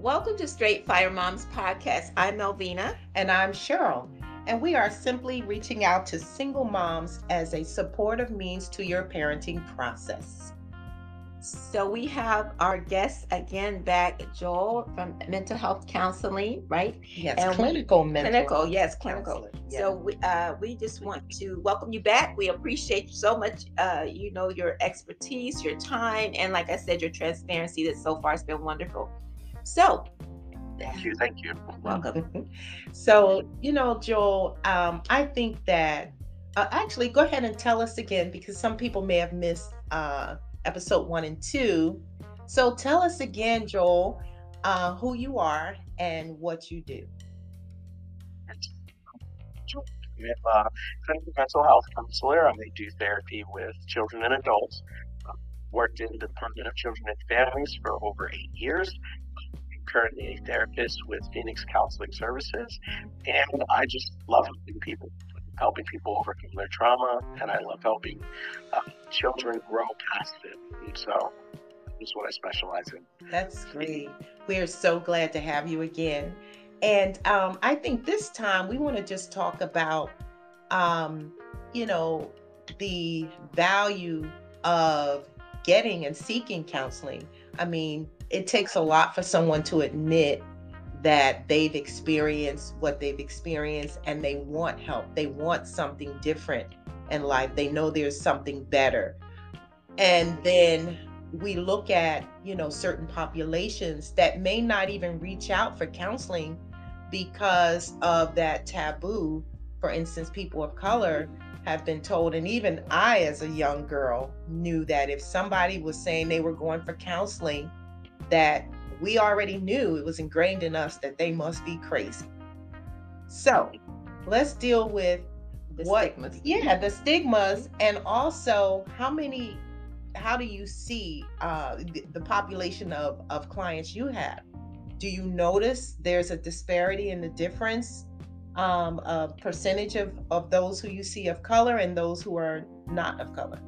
Welcome to Straight Fire Moms Podcast. I'm Melvenia. And I'm Cheryl. And we are simply reaching out to single moms as a supportive means to your parenting process. So we have our guest again back, Joel from Mental Health Counseling, right? Yes, and clinical we, mental. Clinical, yes, clinical. Yeah. So we uh, we just want to welcome you back. We appreciate you so much. Uh, you know your expertise, your time, and like I said, your transparency. That so far has been wonderful. So. Thank you. Thank you. Welcome. so you know, Joel, um, I think that uh, actually go ahead and tell us again because some people may have missed. Uh, episode one and two. So tell us again, Joel, uh, who you are and what you do. I'm a clinical mental health counselor. I do therapy with children and adults. Worked in the Department of Children and Families for over eight years. Currently a therapist with Phoenix Counseling Services, and I just love helping people helping people overcome their trauma, and I love helping uh, children grow past it. And so that's what I specialize in. That's great. We're so glad to have you again. And um, I think this time we want to just talk about, um, you know, the value of getting and seeking counseling. I mean, it takes a lot for someone to admit that they've experienced what they've experienced and they want help. They want something different in life. They know there's something better. And then we look at, you know, certain populations that may not even reach out for counseling because of that taboo. For instance, people of color have been told, and even I, as a young girl, knew that if somebody was saying they were going for counseling, that we already knew it was ingrained in us that they must be crazy. So let's deal with the what, stigmas. yeah, the stigmas, and also how many, how do you see uh, the, population of of clients you have? Do you notice there's a disparity in the difference, um, a percentage of of those who you see of color and those who are not of color?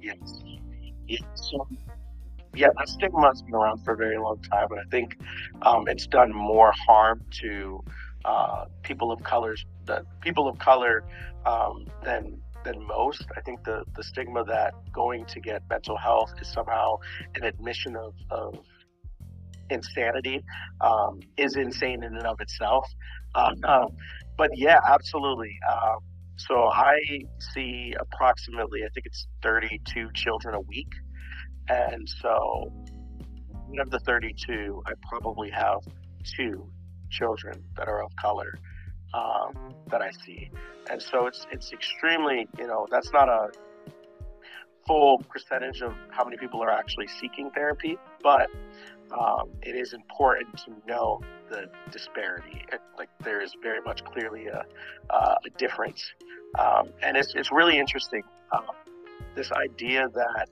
Yes. Yes. Yeah, that stigma's been around for a very long time, and I think um, it's done more harm to uh, people of colors, the people of color, um, than than most. I think the the stigma that going to get mental health is somehow an admission of, of insanity um, is insane in and of itself. Uh, but yeah, absolutely. Um, so I see approximately, I think it's 32 children a week and so, out of the 32, I probably have two children that are of color um, that I see. And so it's it's extremely, you know, that's not a full percentage of how many people are actually seeking therapy, but um, it is important to know the disparity. It, like there is very much clearly a, uh, a difference, um, and it's it's really interesting. Um, this idea that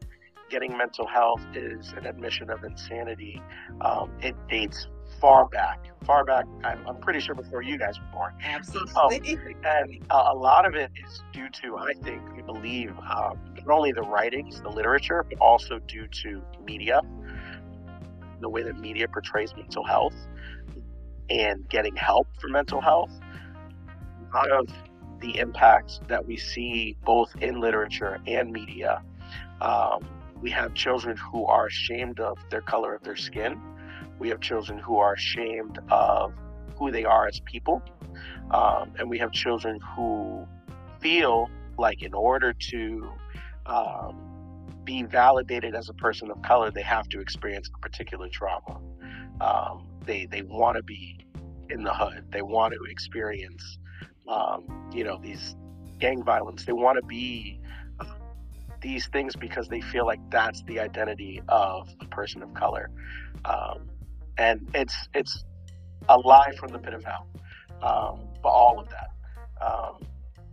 getting mental health is an admission of insanity. Um, it dates far back, far back. I'm, I'm, pretty sure before you guys were born. Absolutely. Um, and uh, a lot of it is due to, I think, we believe, um, not only the writings, the literature, but also due to media, the way that media portrays mental health and getting help for mental health. A lot of the impacts that we see both in literature and media um, we have children who are ashamed of their color of their skin. We have children who are ashamed of who they are as people. Um, and we have children who feel like in order to um, be validated as a person of color, they have to experience a particular trauma. Um, they they want to be in the hood. They want to experience, um, you know, these gang violence. They want to be these things because they feel like that's the identity of a person of color, um, and it's it's a lie from the pit of hell. Um, but all of that, um,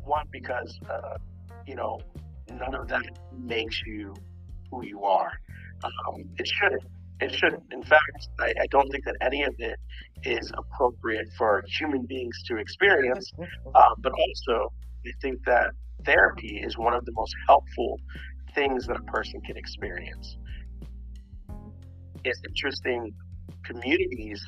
one because uh, you know none of that makes you who you are. Um, it shouldn't. It shouldn't. In fact, I, I, don't think that any of it is appropriate for human beings to experience. Uh, but also, I think that therapy is one of the most helpful things that a person can experience. It's interesting communities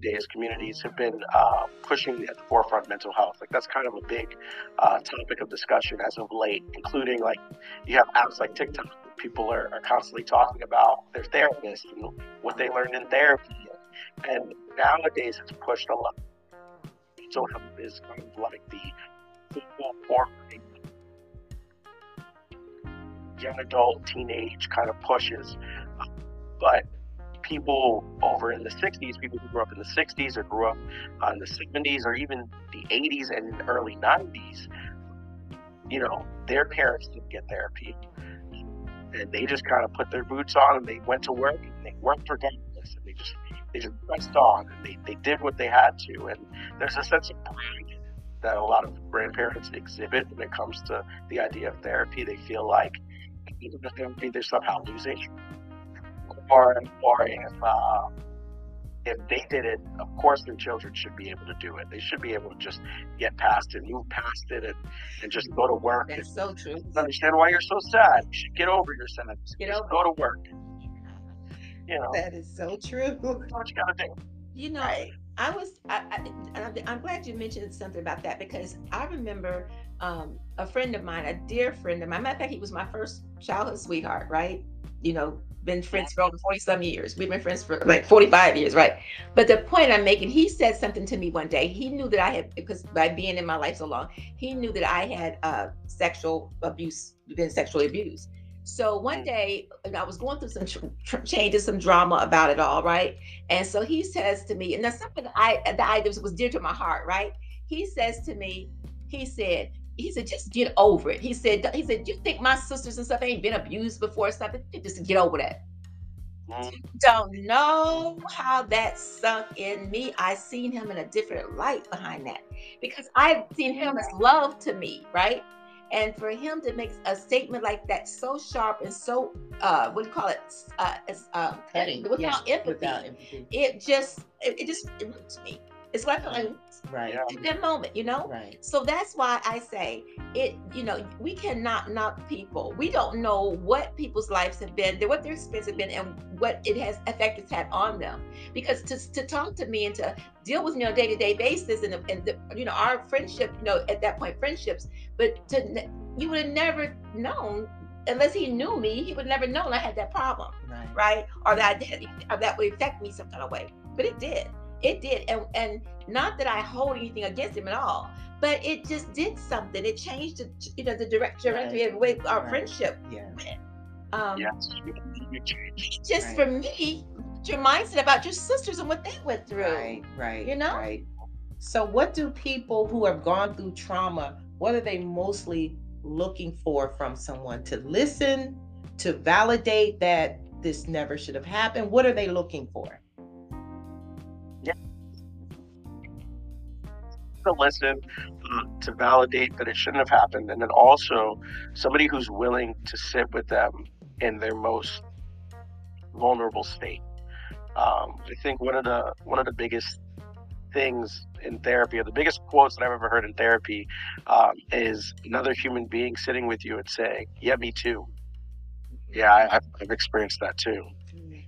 days communities have been uh, pushing at the forefront mental health. Like that's kind of a big uh, topic of discussion as of late, including like you have apps like TikTok. People are, are constantly talking about their therapist and what they learned in therapy. And nowadays it's pushed a lot. Mental health is kind of like the football young adult, teenage kind of pushes. But people over in the 60s, people who grew up in the 60s or grew up in the 70s or even the 80s and early 90s, you know, their parents didn't get therapy. And they just kind of put their boots on and they went to work and they worked regardless. And they just they just pressed on and they, they did what they had to. And there's a sense of pride that a lot of grandparents exhibit when it comes to the idea of therapy. They feel like even if therapy, they're somehow losing or or if uh, if they did it, of course their children should be able to do it. They should be able to just get past it, move past it, and, and just go to work. That's so true. Understand why you're so sad. You should get over your sadness. Get over. Go to work. You know. That is so true. That's what you gotta do. You know, right. I was. I, I, I'm glad you mentioned something about that because I remember um, a friend of mine, a dear friend of mine. Matter of fact, he was my first childhood sweetheart. Right. You know, been friends for over 40 some years. We've been friends for like 45 years, right? But the point I'm making, he said something to me one day. He knew that I had, because by being in my life so long, he knew that I had uh, sexual abuse, been sexually abused. So one mm. day, I was going through some tr- changes, some drama about it all, right? And so he says to me, and that's something that I that I was dear to my heart, right? He says to me, he said, he said, just get over it. He said, he said, you think my sisters and stuff ain't been abused before or something? Just get over that. Mm. You don't know how that sunk in me. I seen him in a different light behind that because I've seen him as love to me, right? And for him to make a statement like that so sharp and so uh what do you call it? Uh, uh cutting without, yeah, empathy, without empathy, it just it, it just it roots me. It's like right in that moment, you know. Right. So that's why I say it. You know, we cannot knock people. We don't know what people's lives have been, what their experience have been, and what it has effect it's had on them. Because to, to talk to me and to deal with me on a day to day basis, and, and the, you know our friendship, you know, at that point friendships, but to you would have never known unless he knew me, he would never known I had that problem, right? right? Or that or that would affect me some kind of way, but it did it did and and not that i hold anything against him at all but it just did something it changed the you know the direct trajectory right. way our right. friendship yeah um yes. just right. for me your mindset about your sisters and what they went through right right you know right so what do people who have gone through trauma what are they mostly looking for from someone to listen to validate that this never should have happened what are they looking for to listen, uh, to validate that it shouldn't have happened, and then also somebody who's willing to sit with them in their most vulnerable state. Um, I think one of the one of the biggest things in therapy, or the biggest quotes that I've ever heard in therapy, um, is another human being sitting with you and saying, "Yeah, me too. Yeah, I, I've experienced that too."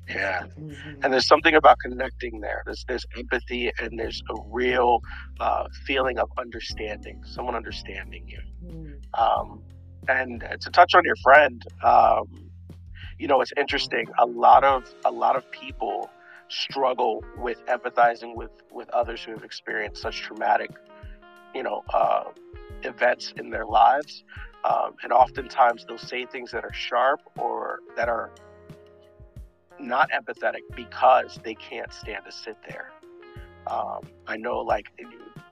Yeah. Mm-hmm. And there's something about connecting there. There's there's empathy and there's a real uh, feeling of understanding, someone understanding you. Mm. Um, and to touch on your friend, um, you know, it's interesting. A lot of a lot of people struggle with empathizing with with others who have experienced such traumatic, you know, uh, events in their lives. Um, and oftentimes they'll say things that are sharp or that are not empathetic because they can't stand to sit there. Um, I know, like,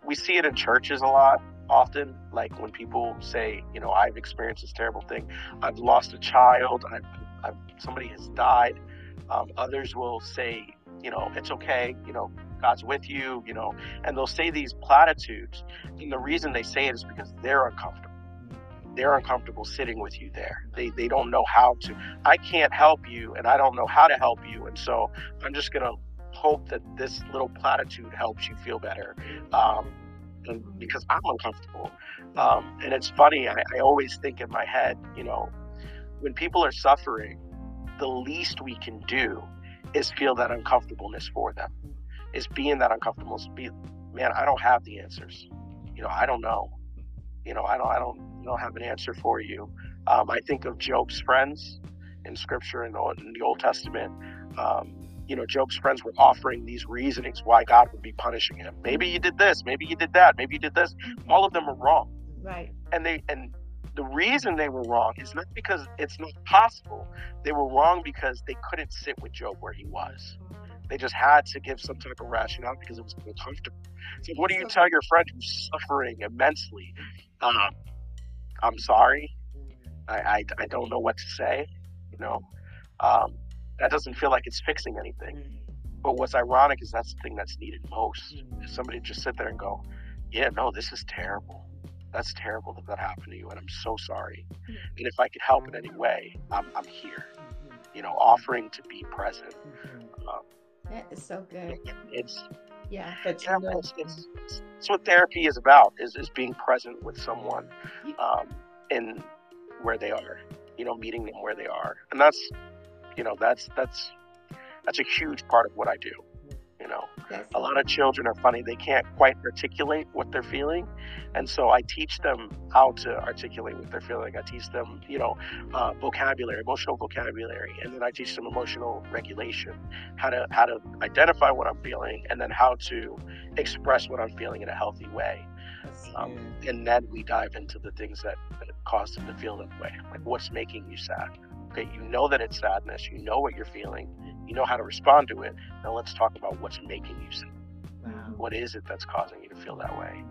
we see it in churches a lot often. Like, when people say, you know, I've experienced this terrible thing, I've lost a child, I've, I've, somebody has died. Um, others will say, you know, it's okay, you know, God's with you, you know, and they'll say these platitudes. And the reason they say it is because they're uncomfortable they're uncomfortable sitting with you there. They, they don't know how to. I can't help you, and I don't know how to help you. And so I'm just going to hope that this little platitude helps you feel better. Um, and because I'm uncomfortable. Um, and it's funny, I, I always think in my head, you know, when people are suffering, the least we can do is feel that uncomfortableness for them, is being that uncomfortable. Be, man, I don't have the answers. You know, I don't know. You know, I don't, I don't, I don't have an answer for you. Um, I think of Job's friends in Scripture in the, in the Old Testament. Um, you know, Job's friends were offering these reasonings why God would be punishing him. Maybe you did this, maybe you did that, maybe you did this. All of them are wrong. Right. And they and the reason they were wrong is not because it's not possible. They were wrong because they couldn't sit with Job where he was. They just had to give some type of rationale because it was uncomfortable. So what do you tell your friend who's suffering immensely? Um, I'm sorry. I, I, I don't know what to say. You know, um, that doesn't feel like it's fixing anything. But what's ironic is that's the thing that's needed most. Is somebody just sit there and go, "Yeah, no, this is terrible. That's terrible that that happened to you, and I'm so sorry. And if I could help in any way, I'm, I'm here. You know, offering to be present. Um, that is so good. It's yeah, but you know, it's, it's, it's, what therapy is about. Is is being present with someone, um, in where they are. You know, meeting them where they are, and that's you know that's that's that's a huge part of what I do. You know, that's a lot of children are funny; they can't quite articulate what they're feeling, and so I teach them how to articulate what they're feeling. I teach them, you know, uh, vocabulary, emotional vocabulary, and then I teach them emotional regulation, how to how to identify what I'm feeling, and then how to express what I'm feeling in a healthy way. Um, and then we dive into the things that, that cause them to feel that way, like what's making you sad Okay, you know that it's sadness. You know what you're feeling. You know how to respond to it. Now let's talk about what's making you sad. Wow. What is it that's causing you to feel that way?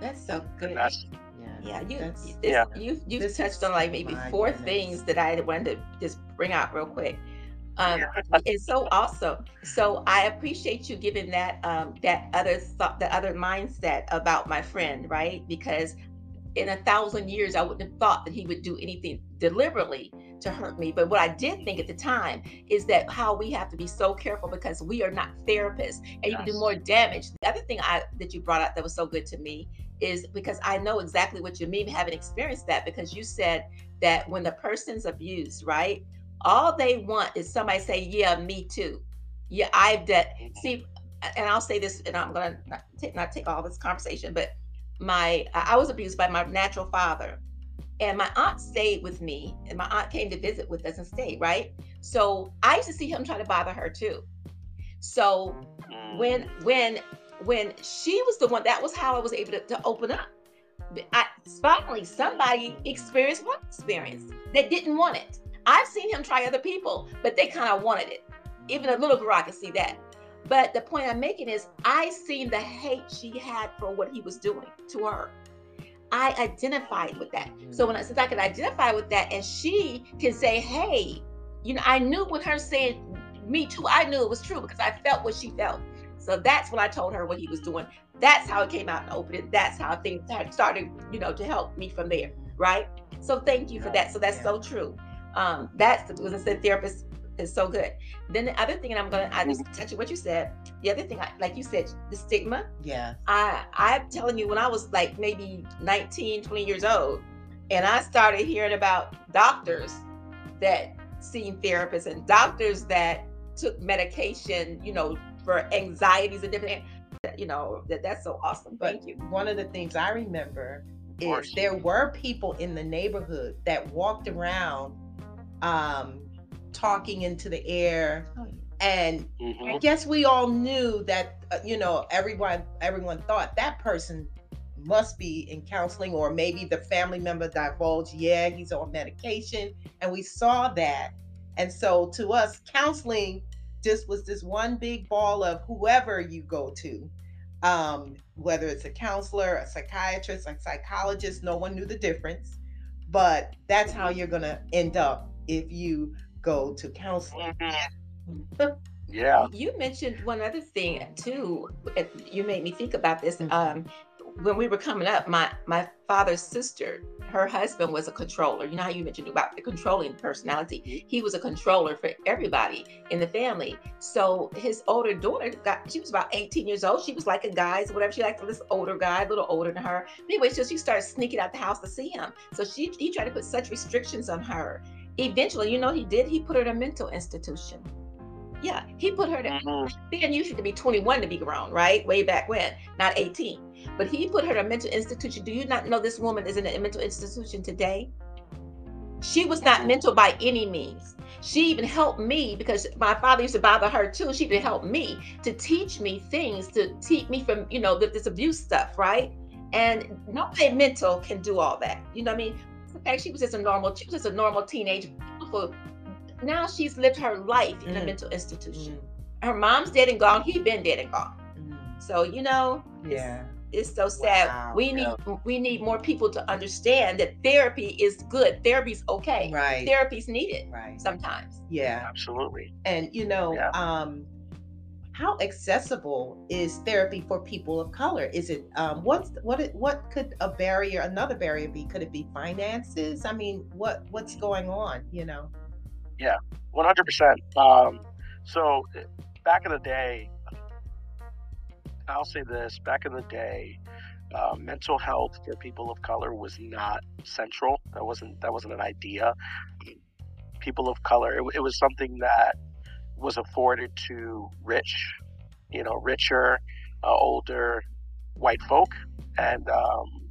That's so good. That's, yeah, yeah, you, this, yeah. you you touched on like maybe four goodness. things that I wanted to just bring out real quick. Um, it's so awesome. So I appreciate you giving that um, that other thought, the other mindset about my friend, right? Because in a thousand years, I wouldn't have thought that he would do anything deliberately to hurt me. But what I did think at the time is that how we have to be so careful because we are not therapists and you can do more damage. The other thing I that you brought up that was so good to me is because I know exactly what you mean, having experienced that, because you said that when the person's abused, right? All they want is somebody say, Yeah, me too. Yeah, I've done. Mm-hmm. See, and I'll say this, and I'm gonna not take, not take all this conversation, but my I was abused by my natural father. And my aunt stayed with me, and my aunt came to visit with us and stayed, right? So I used to see him trying to bother her too. So when mm. when when she was the one, that was how I was able to, to open up. I, finally, somebody experienced what experience that didn't want it. I've seen him try other people, but they kind of wanted it. Even a little girl, I could see that. But the point I'm making is, I seen the hate she had for what he was doing to her. I identified with that. So when I since I could identify with that, and she can say, "Hey, you know, I knew with her saying me too, I knew it was true because I felt what she felt." So that's when I told her what he was doing. That's how it came out and opened it. That's how things had started, you know, to help me from there. Right. So thank you for that. So that's so true. Um, that's a said therapist is so good. Then the other thing, and I'm gonna I just touch on what you said. The other thing, like you said, the stigma. Yeah. I I'm telling you, when I was like maybe 19, 20 years old, and I started hearing about doctors that seen therapists and doctors that took medication, you know, for anxieties and different. You know that that's so awesome. Thank you. One of the things I remember is there were people in the neighborhood that walked around um, talking into the air. Oh, and mm-hmm. I guess we all knew that uh, you know everyone everyone thought that person must be in counseling or maybe the family member divulged yeah he's on medication and we saw that and so to us counseling just was this one big ball of whoever you go to um, whether it's a counselor a psychiatrist a psychologist no one knew the difference but that's how you're going to end up if you go to counseling. Mm-hmm. yeah. You mentioned one other thing too. You made me think about this. Mm-hmm. Um, when we were coming up, my my father's sister, her husband was a controller. You know how you mentioned about the controlling personality. He was a controller for everybody in the family. So his older daughter got she was about 18 years old. She was like a guy's whatever. She liked this older guy, a little older than her. Anyway, so she started sneaking out the house to see him. So she he tried to put such restrictions on her eventually, you know, he did. He put her in a mental institution. Yeah, he put her to. Mm-hmm. Then you should be 21 to be grown, right? Way back when, not 18. But he put her in a mental institution. Do you not know this woman is in a mental institution today? She was not mental by any means. She even helped me because my father used to bother her too. She even helped me to teach me things, to teach me from, you know, this abuse stuff, right? And nobody mental can do all that. You know what I mean? In fact, she was just a normal, she was just a normal teenage. beautiful. Now she's lived her life in mm. a mental institution. Mm. Her mom's dead and gone. He been dead and gone. Mm. So you know, yeah, it's so sad. Wow. We need yeah. we need more people to understand that therapy is good. Therapy's okay. Right. Therapy's needed. Right. Sometimes. Yeah. Absolutely. And you know, yeah. um, how accessible is therapy for people of color? Is it um, what's what it, what could a barrier, another barrier be? Could it be finances? I mean, what what's going on? You know. Yeah, one hundred percent. Um, so back in the day, I'll say this: back in the day, uh, mental health for people of color was not central. That wasn't that wasn't an idea. People of color, it, it was something that was afforded to rich, you know, richer, uh, older white folk, and um,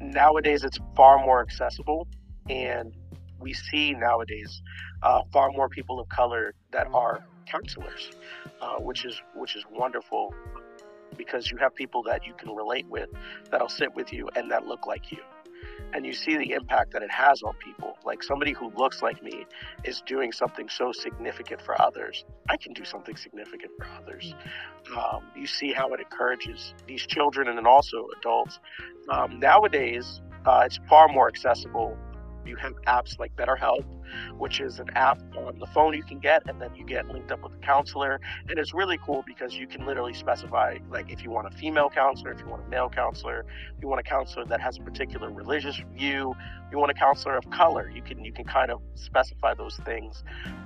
nowadays it's far more accessible, and we see nowadays uh, far more people of color that are counselors, uh, which is which is wonderful because you have people that you can relate with that'll sit with you and that look like you and you see the impact that it has on people. Like somebody who looks like me is doing something so significant for others. I can do something significant for others. Um, you see how it encourages these children and then also adults. Um, nowadays uh, it's far more accessible you have apps like BetterHelp, which is an app on the phone you can get, and then you get linked up with a counselor. And it's really cool because you can literally specify, like, if you want a female counselor, if you want a male counselor, if you want a counselor that has a particular religious view, you want a counselor of color, you can you can kind of specify those things,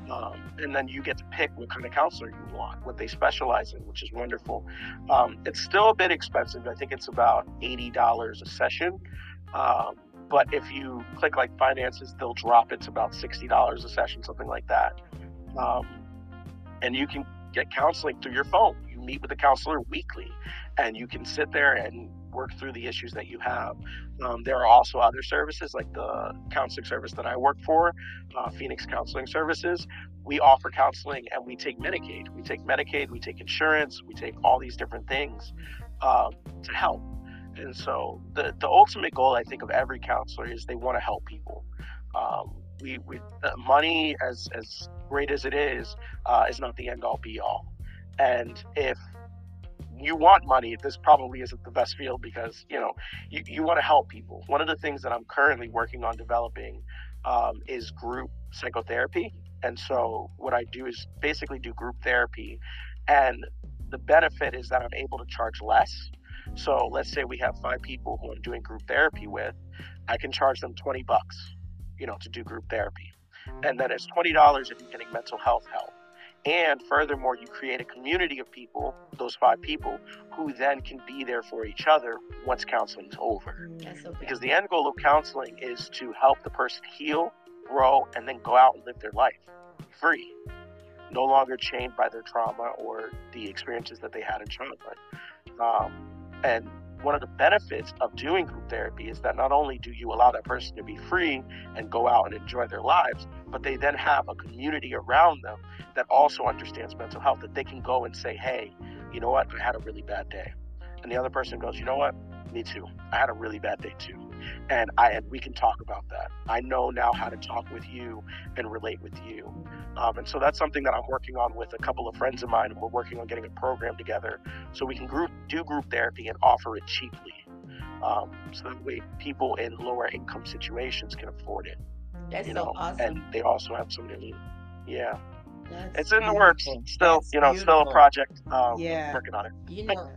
um, and then you get to pick what kind of counselor you want, what they specialize in, which is wonderful. Um, it's still a bit expensive. I think it's about eighty dollars a session. Um, but if you click like finances, they'll drop it to about $60 a session, something like that. Um, and you can get counseling through your phone. You meet with a counselor weekly and you can sit there and work through the issues that you have. Um, there are also other services like the counseling service that I work for, uh, Phoenix Counseling Services. We offer counseling and we take Medicaid. We take Medicaid, we take insurance, we take all these different things um, to help. And so the the ultimate goal I think of every counselor is they want to help people. Um, we, we money as as great as it is uh, is not the end all be all. And if you want money, this probably isn't the best field because you know you, you want to help people. One of the things that I'm currently working on developing um, is group psychotherapy. And so what I do is basically do group therapy, and the benefit is that I'm able to charge less so let's say we have five people who I'm doing group therapy with. I can charge them 20 bucks, you know, to do group therapy. And then it's $20 if you're getting mental health help. And furthermore, you create a community of people, those five people, who then can be there for each other once counseling's over. Mm, okay. Because the end goal of counseling is to help the person heal, grow, and then go out and live their life free, no longer chained by their trauma or the experiences that they had in childhood. Um, and one of the benefits of doing group therapy is that not only do you allow that person to be free and go out and enjoy their lives, but they then have a community around them that also understands mental health that they can go and say, hey, you know what, I had a really bad day. And the other person goes, you know what, me too. I had a really bad day too and I and we can talk about that. I know now how to talk with you and relate with you, um, and so that's something that I'm working on with a couple of friends of mine. And we're working on getting a program together so we can group do group therapy and offer it cheaply, um, so that way people in lower income situations can afford it. That's you know? so awesome. And they also have some need. Yeah. That's it's in beautiful. the works. Still, That's you know, beautiful. still a project. Um, yeah. Working on it. You know,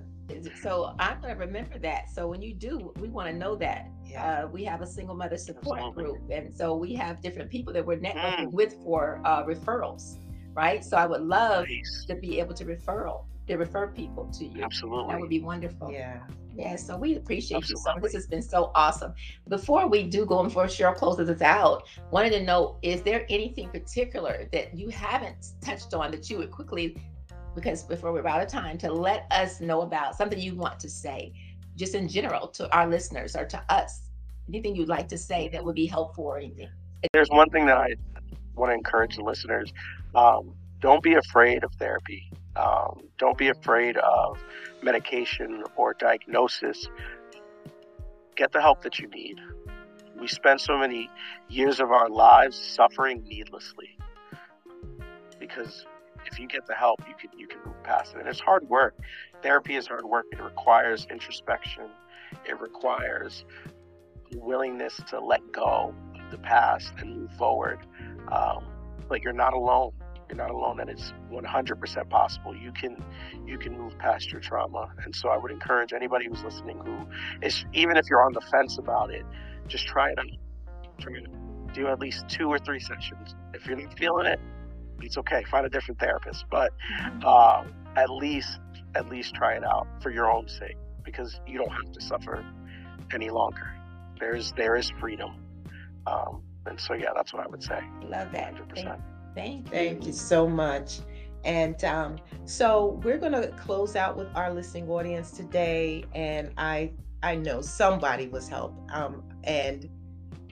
so I'm gonna remember that. So when you do, we want to know that. Yeah. Uh, we have a single mother support Absolutely. group, and so we have different people that we're networking mm. with for uh, referrals, right? So I would love nice. to be able to referral to refer people to you. Absolutely. That would be wonderful. Yeah. Yeah, so we appreciate Absolutely. you so. This has been so awesome. Before we do go and before Cheryl closes us out, wanted to know: is there anything particular that you haven't touched on that you would quickly, because before we're out of time, to let us know about something you want to say, just in general to our listeners or to us? Anything you'd like to say that would be helpful or anything? There's one thing that I want to encourage the listeners: um, don't be afraid of therapy. Um, don't be afraid of medication or diagnosis. Get the help that you need. We spend so many years of our lives suffering needlessly because if you get the help, you can you can move past it. And it's hard work. Therapy is hard work. It requires introspection. It requires willingness to let go of the past and move forward. Um, but you're not alone you're not alone and it's 100% possible you can you can move past your trauma and so i would encourage anybody who's listening who is even if you're on the fence about it just try it out try to do at least two or three sessions if you're not feeling it it's okay find a different therapist but uh, at least at least try it out for your own sake because you don't have to suffer any longer there's there is freedom um, and so yeah that's what i would say Love that. 100% Thank you. Thank you so much. And um, so we're going to close out with our listening audience today. And I I know somebody was helped. Um, and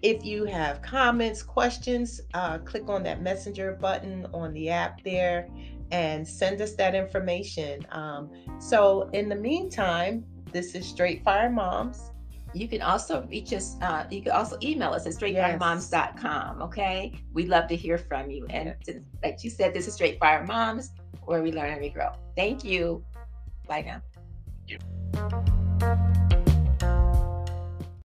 if you have comments, questions, uh, click on that messenger button on the app there and send us that information. Um, so in the meantime, this is Straight Fire Moms. You can also reach us, uh, you can also email us at straightfiremoms.com. Okay. We'd love to hear from you. And since, like you said, this is Straight Fire Moms, where we learn and we grow. Thank you. Bye now. Thank you.